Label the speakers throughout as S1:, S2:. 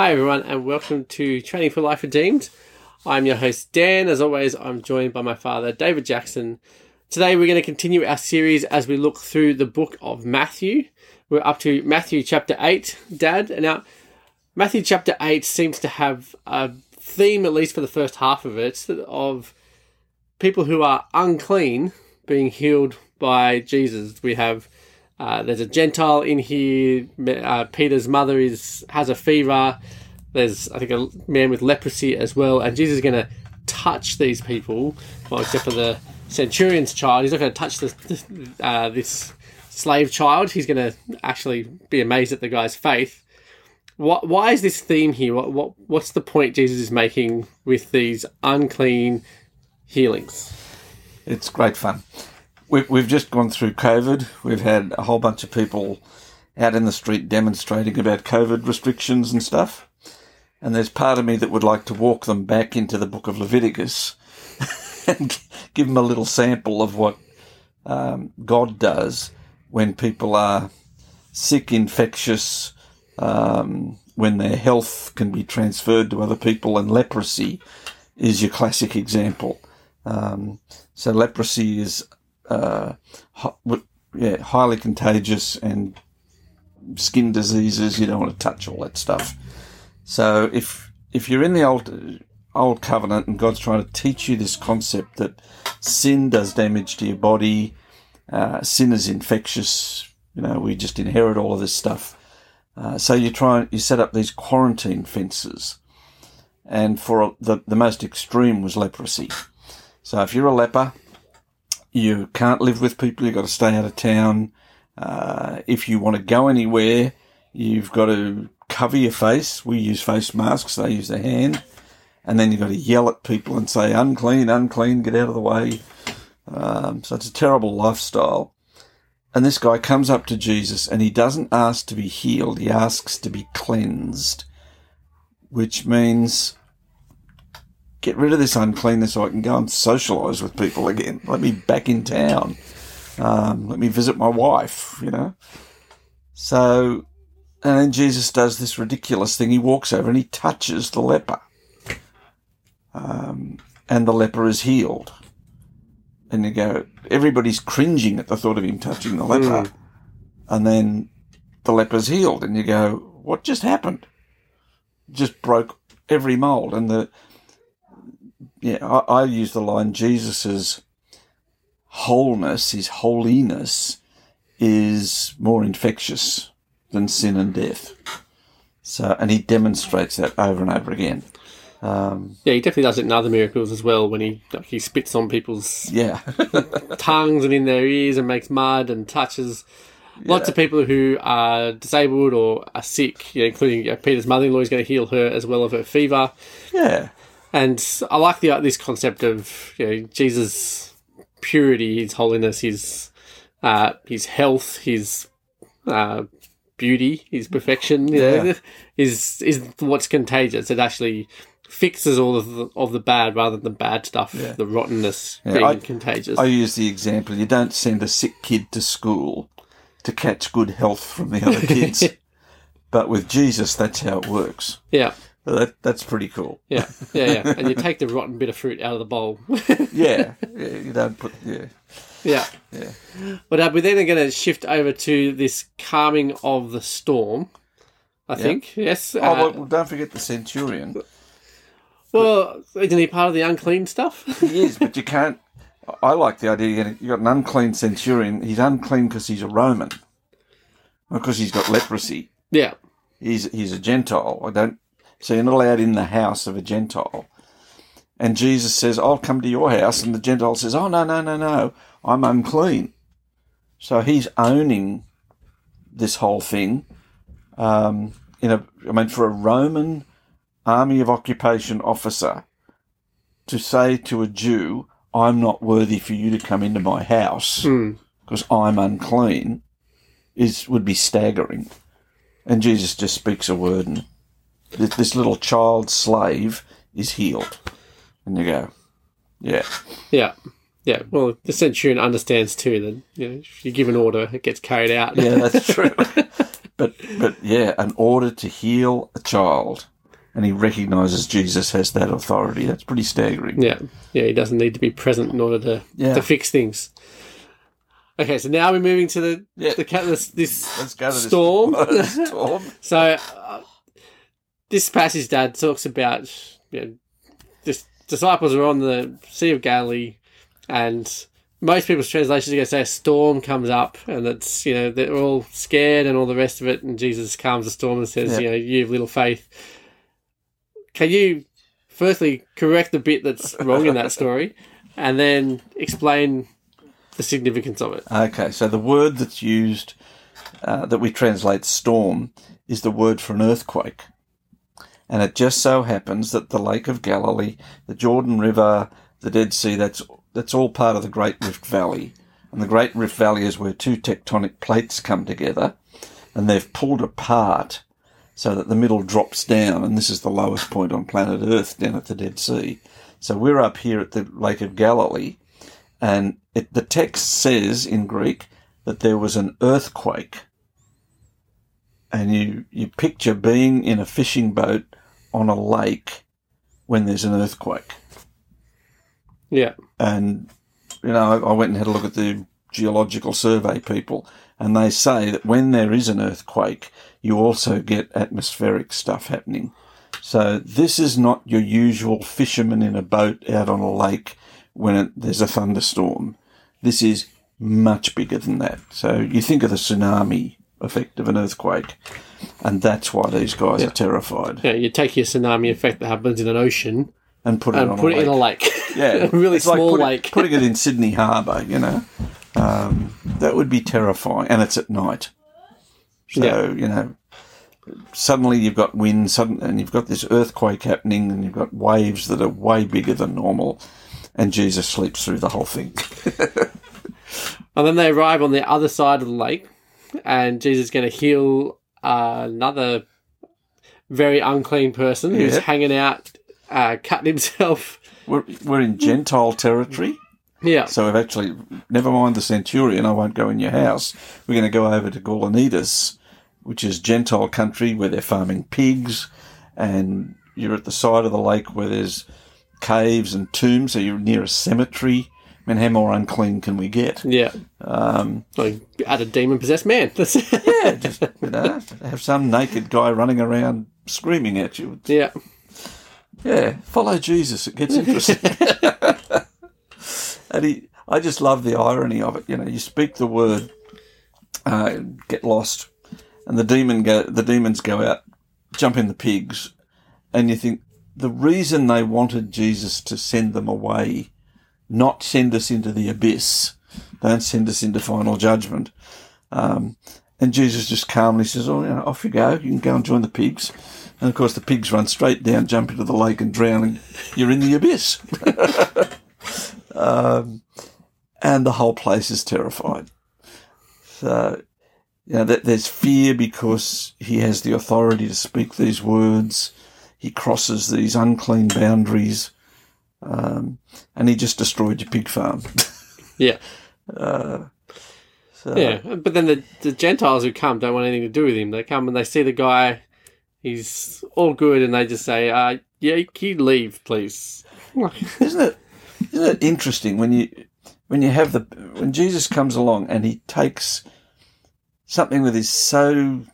S1: Hi, everyone, and welcome to Training for Life Redeemed. I'm your host, Dan. As always, I'm joined by my father, David Jackson. Today, we're going to continue our series as we look through the book of Matthew. We're up to Matthew chapter 8, Dad. And now, Matthew chapter 8 seems to have a theme, at least for the first half of it, of people who are unclean being healed by Jesus. We have uh, there's a Gentile in here. Uh, Peter's mother is has a fever. There's I think a man with leprosy as well, and Jesus is going to touch these people. Well, except for the centurion's child, he's not going to touch this uh, this slave child. He's going to actually be amazed at the guy's faith. What? Why is this theme here? What? What? What's the point Jesus is making with these unclean healings?
S2: It's great fun. We've, we've just gone through COVID. We've had a whole bunch of people out in the street demonstrating about COVID restrictions and stuff. And there's part of me that would like to walk them back into the book of Leviticus and give them a little sample of what um, God does when people are sick, infectious, um, when their health can be transferred to other people, and leprosy is your classic example. Um, so leprosy is uh, yeah, highly contagious and skin diseases. You don't want to touch all that stuff. So if if you're in the old old covenant and God's trying to teach you this concept that sin does damage to your body, uh, sin is infectious. You know, we just inherit all of this stuff. Uh, so you try you set up these quarantine fences, and for the the most extreme was leprosy. So if you're a leper, you can't live with people. You've got to stay out of town. Uh, if you want to go anywhere, you've got to cover your face. We use face masks. They use their hand. And then you've got to yell at people and say, unclean, unclean, get out of the way. Um, so it's a terrible lifestyle. And this guy comes up to Jesus and he doesn't ask to be healed. He asks to be cleansed, which means get rid of this uncleanness so I can go and socialise with people again. Let me back in town. Um, let me visit my wife, you know. So, and then Jesus does this ridiculous thing. He walks over and he touches the leper. Um, and the leper is healed. And you go, everybody's cringing at the thought of him touching the leper. Mm. And then the leper's healed. And you go, what just happened? Just broke every mold. And the, yeah, I, I use the line Jesus's wholeness, his holiness, is more infectious than sin and death. So, and he demonstrates that over and over again.
S1: Um, yeah, he definitely does it in other miracles as well. When he like, he spits on people's
S2: yeah
S1: tongues and in their ears and makes mud and touches yeah. lots of people who are disabled or are sick, you know, including Peter's mother-in-law is going to heal her as well of her fever.
S2: Yeah,
S1: and I like the this concept of you know Jesus' purity, His holiness, His uh, His health, His uh, beauty, His perfection. You yeah. know, is is what's contagious. It actually fixes all of the, of the bad rather than the bad stuff, yeah. the rottenness yeah, being I, contagious.
S2: I use the example: you don't send a sick kid to school to catch good health from the other kids. but with Jesus, that's how it works.
S1: Yeah.
S2: That, that's pretty cool.
S1: Yeah, yeah, yeah. and you take the rotten bit of fruit out of the bowl.
S2: yeah, yeah, you don't put yeah.
S1: Yeah.
S2: Yeah.
S1: But uh, we're then going to shift over to this calming of the storm. I think yes.
S2: Oh uh, well, don't forget the centurion.
S1: Well, isn't he part of the unclean stuff?
S2: he is, but you can't. I like the idea. You got an unclean centurion. He's unclean because he's a Roman, because he's got leprosy.
S1: Yeah.
S2: He's he's a Gentile. I don't so you're not allowed in the house of a Gentile. And Jesus says, I'll come to your house. And the Gentile says, Oh, no, no, no, no. I'm unclean. So he's owning this whole thing. Um, in a, I mean, for a Roman army of occupation officer to say to a Jew, I'm not worthy for you to come into my house because mm. I'm unclean, is would be staggering. And Jesus just speaks a word and this, this little child slave is healed. And you go, yeah.
S1: Yeah. Yeah, well, the centurion understands too that you know if you give an order, it gets carried out.
S2: Yeah, that's true. But but yeah, an order to heal a child, and he recognises Jesus has that authority. That's pretty staggering.
S1: Yeah, yeah, he doesn't need to be present in order to
S2: Yeah.
S1: to fix things. Okay, so now we're moving to the
S2: Yeah.
S1: the cat this, this
S2: Let's go to this
S1: storm.
S2: storm.
S1: so uh, this passage, Dad talks about you know, the disciples are on the Sea of Galilee, and most people's translations are going to say a storm comes up, and it's you know they're all scared and all the rest of it, and Jesus calms the storm and says,
S2: Yeah.
S1: you know, you have little faith. Can you firstly correct the bit that's wrong in that story, and then explain the significance of it?
S2: Okay, so the word that's used uh, that we translate storm is the word for an earthquake. And it just so happens that the Lake of Galilee, the Jordan River, the Dead Sea, that's, that's all part of the Great Rift Valley. And the Great Rift Valley is where two tectonic plates come together and they've pulled apart so that the middle drops down. And this is the lowest point on planet Earth down at the Dead Sea. So we're up here at the Lake of Galilee and it, the text says in Greek that there was an earthquake. And you, you picture being in a fishing boat on a lake when there's an earthquake.
S1: Yeah,
S2: And, you know, I, I went and had a look at the geological survey people, and they say that when there is an earthquake, you also get atmospheric stuff happening. So this is not your usual fisherman in a boat out on a lake when it, there's a thunderstorm. This is much bigger than that. So you think of the tsunami effect of an earthquake, and that's why these guys are terrified
S1: yeah. You take your tsunami effect that happens in an ocean
S2: and put it
S1: and
S2: on
S1: put
S2: a
S1: it in a
S2: lake. Yeah,
S1: a really
S2: it's like
S1: small
S2: putting-
S1: lake.
S2: putting it in Sydney Harbour, you know, um, that would be terrifying, and it's at night. So
S1: Yeah.
S2: you know, suddenly you've got wind, sudden, and you've got this earthquake happening, and you've got waves that are way bigger than normal, and Jesus sleeps through the whole thing.
S1: And then they arrive on the other side of the lake, and Jesus is going to heal uh, another very unclean person who's
S2: Yeah.
S1: hanging out, uh, cutting himself.
S2: We're, we're in Gentile territory,
S1: Yeah,
S2: so we've actually never mind the centurion. I won't go in your house. We're going to go over to Gaulanitis, which is Gentile country where they're farming pigs, and you're at the side of the lake where there's caves and tombs, so you're near a cemetery. Mean, how more unclean can we get?
S1: yeah.
S2: Um,
S1: Like, add a demon possessed man. That's
S2: yeah, just you know, have some naked guy running around screaming at you.
S1: yeah,
S2: Yeah, follow Jesus. It gets interesting. and he, I just love the irony of it. You know, you speak the word, uh, get lost, and the demon go, the demons go out, jump in the pigs, and you think the reason they wanted Jesus to send them away, not send us into the abyss, don't send us into final judgment. Um, and Jesus just calmly says, "Oh, you know, off you go. You can go and join the pigs." And of course, the pigs run straight down, jump into the lake, and drown. And you're in the abyss. um, and the whole place is terrified. So, you know, there's fear because he has the authority to speak these words. He crosses these unclean boundaries, um, and he just destroyed your pig farm.
S1: yeah,
S2: so,
S1: yeah. But then the, the Gentiles who come don't want anything to do with him. They come and they see the guy. He's all good, and they just say, uh, "Yeah, can you leave, please?"
S2: isn't it? Isn't it interesting when you when you have the when Jesus comes along and he takes something that is so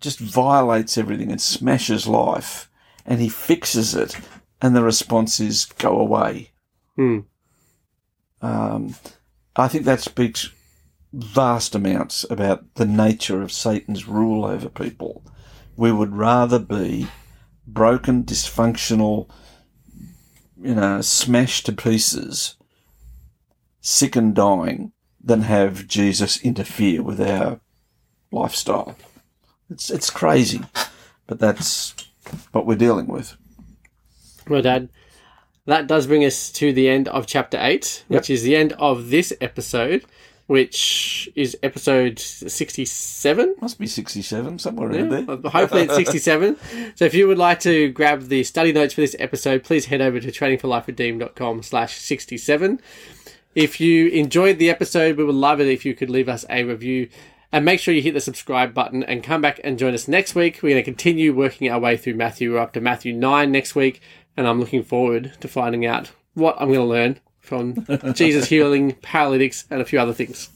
S2: just violates everything and smashes life, and he fixes it, and the response is go away.
S1: Hmm.
S2: Um, I think that speaks vast amounts about the nature of Satan's rule over people. We would rather be broken, dysfunctional, you know, smashed to pieces, sick and dying, than have Jesus interfere with our lifestyle. It's it's crazy, but that's what we're dealing with.
S1: Well, Dad, that does bring us to the end of chapter 8, which is the end of this episode, which is episode 67.
S2: Must be sixty-seven somewhere around there.
S1: Hopefully it's 67. so if you would like to grab the study notes for this episode, please head over to trainingforliferedeemed.com slash 67. If you enjoyed the episode, we would love it if you could leave us a review And make sure you hit the subscribe button and come back and join us next week. We're going to continue working our way through Matthew. We're up to Matthew 9 next week, and I'm looking forward to finding out what I'm going to learn from Jesus healing, paralytics, and a few other things.